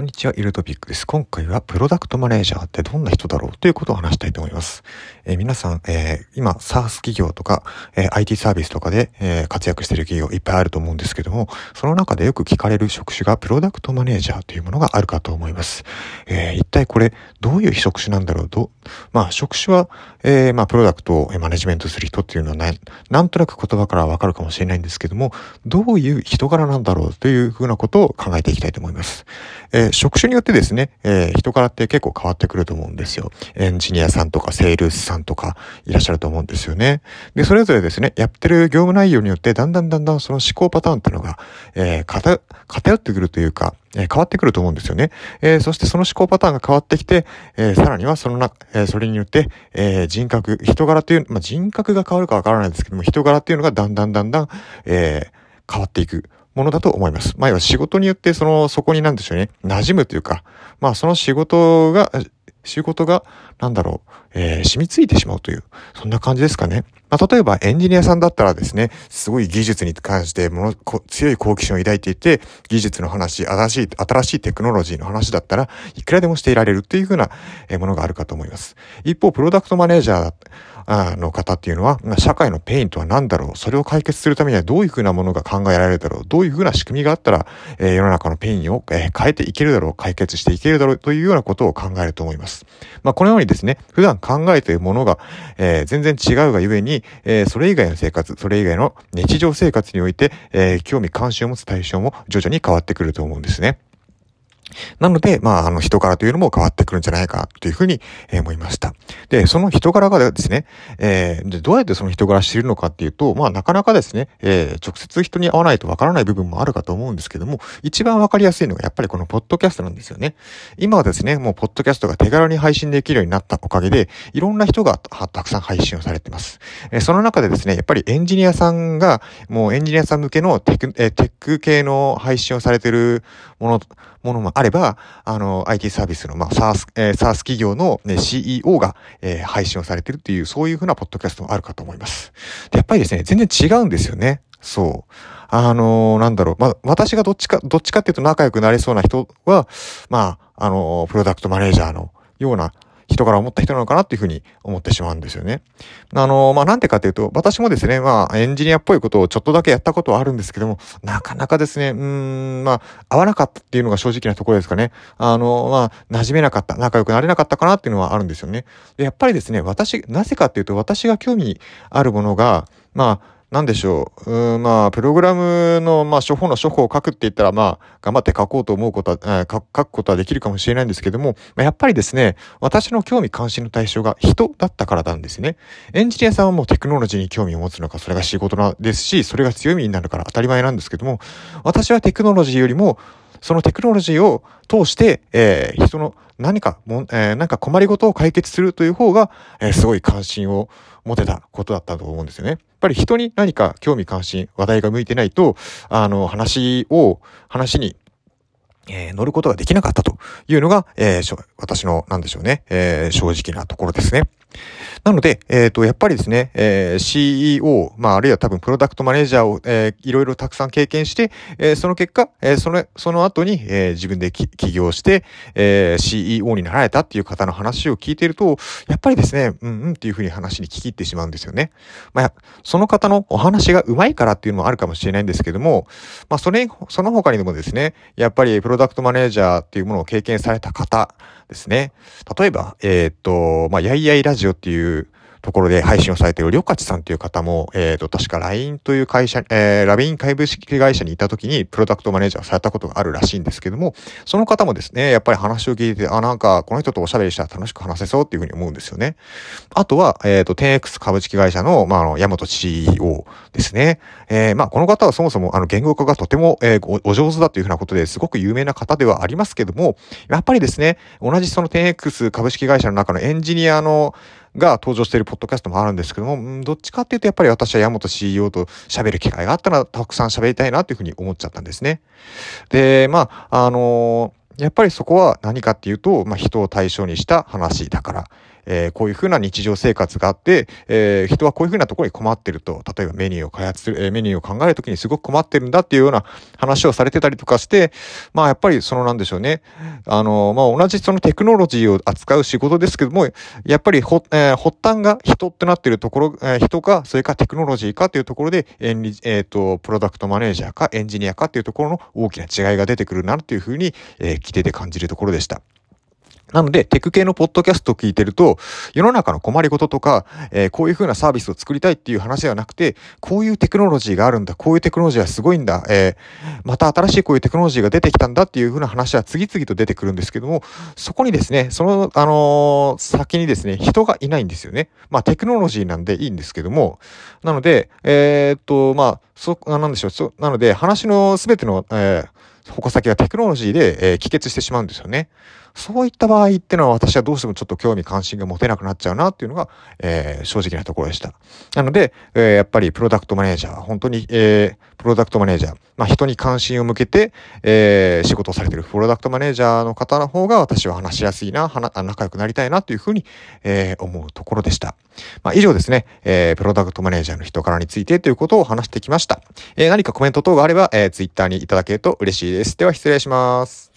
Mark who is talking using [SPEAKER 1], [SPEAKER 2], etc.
[SPEAKER 1] こんにちは、イルトピックです。今回はプロダクトマネージャーってどんな人だろうということを話したいと思います。えー、皆さん、えー、今、SARS 企業とか、えー、IT サービスとかで、え活躍している企業いっぱいあると思うんですけども、その中でよく聞かれる職種がプロダクトマネージャーというものがあるかと思います。え一体これ、どういう職種なんだろうと、まあ、職種は、えまあ、プロダクトをマネジメントする人っていうのはな、なんとなく言葉からわかるかもしれないんですけども、どういう人柄なんだろうというふうなことを考えていきたいと思います。えー、職種によってですね、えー、人柄って結構変わってくると思うんですよ。エンジニアさんとかセールスさんとかいらっしゃると思うんですよね。で、それぞれですね、やってる業務内容によってだんだんだんだんその思考パターンっていうのが、え、偏ってくるというか、え、変わってくると思うんですよね。えー、そしてその思考パターンが変わってきて、えー、さらにはそのな、えそれによって、え人格、人柄という、まあ、人格が変わるかわからないですけども、人柄っていうのがだんだんだんだん、え変わっていく。ものだと思います。まあ、要は仕事によって、その、そこになんでしょうね、馴染むというか、まあ、その仕事が、仕事が、なんだろう、えー、染みついてしまうという、そんな感じですかね。まあ、例えばエンジニアさんだったらですね、すごい技術に関してもの強い好奇心を抱いていて、技術の話、新しい、新しいテクノロジーの話だったらいくらでもしていられるっていうふうなものがあるかと思います。一方、プロダクトマネージャーの方っていうのは、社会のペインとは何だろうそれを解決するためにはどういうふうなものが考えられるだろうどういうふうな仕組みがあったら、え、世の中のペインを、え、変えていけるだろう解決していけるだろうというようなことを考えると思います。まあ、このようにですね、普段考えているものが、えー、全然違うがゆえに、えそれ以外の生活、それ以外の日常生活において、え興味関心を持つ対象も徐々に変わってくると思うんですね。なので、まあ、あの人柄というのも変わってくるんじゃないかというふうに思いました。で、その人柄がですね、えー、どうやってその人柄知るのかっていうと、まあ、なかなかですね、えー、直接人に会わないとわからない部分もあるかと思うんですけども、一番わかりやすいのがやっぱりこのポッドキャストなんですよね。今はですね、もうポッドキャストが手軽に配信できるようになったおかげで、いろんな人がたくさん配信をされてます。えー、その中でですね、やっぱりエンジニアさんが、もうエンジニアさん向けのテク、えー、テック系の配信をされてるもの、ものもあれば、あの、IT サービスの、まあ、サース、えー、サース企業の、ね、CEO が、えー、配信をされてるっていう、そういうふうなポッドキャストもあるかと思います。で、やっぱりですね、全然違うんですよね。そう。あのー、なんだろう。まあ、私がどっちか、どっちかっていうと仲良くなれそうな人は、まあ、あのー、プロダクトマネージャーのような、人から思った人なのかなっていうふうに思ってしまうんですよね。あの、まあ、なんてかというと、私もですね、まあ、エンジニアっぽいことをちょっとだけやったことはあるんですけども、なかなかですね、うん、まあ、合わなかったっていうのが正直なところですかね。あの、まあ、馴染めなかった、仲良くなれなかったかなっていうのはあるんですよね。で、やっぱりですね、私、なぜかっていうと、私が興味あるものが、まあ、なんでしょう。うん、まあ、プログラムの、まあ、処方の処方を書くって言ったら、まあ、頑張って書こうと思うことは、書くことはできるかもしれないんですけども、まあ、やっぱりですね、私の興味関心の対象が人だったからなんですね。エンジニアさんはもうテクノロジーに興味を持つのか、それが仕事なですし、それが強みになるから当たり前なんですけども、私はテクノロジーよりも、そのテクノロジーを通して、えー、人の何かも、えー、なんか困りごとを解決するという方が、えー、すごい関心を持てたことだったと思うんですよね。やっぱり人に何か興味関心、話題が向いてないと、あの、話を、話にえー、乗ることができなかったというのが、えー、私の、なんでしょうね、えー、正直なところですね。なので、えっ、ー、と、やっぱりですね、えー、CEO、まあ、あるいは多分プロダクトマネージャーを、えー、いろいろたくさん経験して、えー、その結果、えー、その、その後に、えー、自分で起業して、えー、CEO になられたっていう方の話を聞いていると、やっぱりですね、うんうんっていうふうに話に聞き入ってしまうんですよね。まあ、その方のお話が上手いからっていうのもあるかもしれないんですけども、まあ、それ、その他にでもですね、やっぱりプロダクトマネージャーっていうものを経験された方ですね。例えば、えー、っと、まあ、やいやいラジオっていう、ところで配信をされているりょかちさんという方も、えっ、ー、と、確か LINE という会社、えー、ラビン株式会社にいた時にプロダクトマネージャーをされたことがあるらしいんですけども、その方もですね、やっぱり話を聞いて、あ、なんか、この人とおしゃべりしたら楽しく話せそうっていうふうに思うんですよね。あとは、えっ、ー、と、10X 株式会社の、まあ、あの、山本 CEO ですね。えー、まあ、この方はそもそも、あの、言語化がとても、えー、おお上手だというふうなことですごく有名な方ではありますけども、やっぱりですね、同じその 10X 株式会社の中のエンジニアの、が登場しているポッドキャストもあるんですけども、どっちかっていうとやっぱり私は山本 CEO と喋る機会があったらたくさん喋りたいなというふうに思っちゃったんですね。で、まあ、あの、やっぱりそこは何かっていうと、まあ、人を対象にした話だから、えー、こういうふうな日常生活があって、えー、人はこういうふうなところに困ってると、例えばメニューを開発する、えー、メニューを考えるときにすごく困ってるんだっていうような話をされてたりとかして、まあやっぱりそのなんでしょうね。あの、まあ同じそのテクノロジーを扱う仕事ですけども、やっぱりほ、えー、発端が人ってなってるところ、えー、人か、それかテクノロジーかっていうところで、えー、えー、と、プロダクトマネージャーかエンジニアかっていうところの大きな違いが出てくるなっていうふうに、えー、規定で感じるところでした。なので、テク系のポッドキャストを聞いてると、世の中の困りごととか、えー、こういう風なサービスを作りたいっていう話ではなくて、こういうテクノロジーがあるんだ、こういうテクノロジーはすごいんだ、えー、また新しいこういうテクノロジーが出てきたんだっていう風な話は次々と出てくるんですけども、そこにですね、その、あのー、先にですね、人がいないんですよね。まあ、テクノロジーなんでいいんですけども、なので、えっと、まあ、そ、なんでしょう、そ、なので、話のすべての、えー、矛先がテクノロジーで、えー、帰結してしまうんですよね。そういった場合ってのは私はどうしてもちょっと興味関心が持てなくなっちゃうなっていうのが、えー、正直なところでした。なので、えー、やっぱりプロダクトマネージャー、本当に、えー、プロダクトマネージャー、まあ、人に関心を向けて、えー、仕事をされてるプロダクトマネージャーの方の方が私は話しやすいな、はな仲良くなりたいなというふうに、えー、思うところでした。まあ、以上ですね、えー、プロダクトマネージャーの人からについてということを話してきました。えー、何かコメント等があれば、えー、ツイッターにいただけると嬉しいです。では失礼します。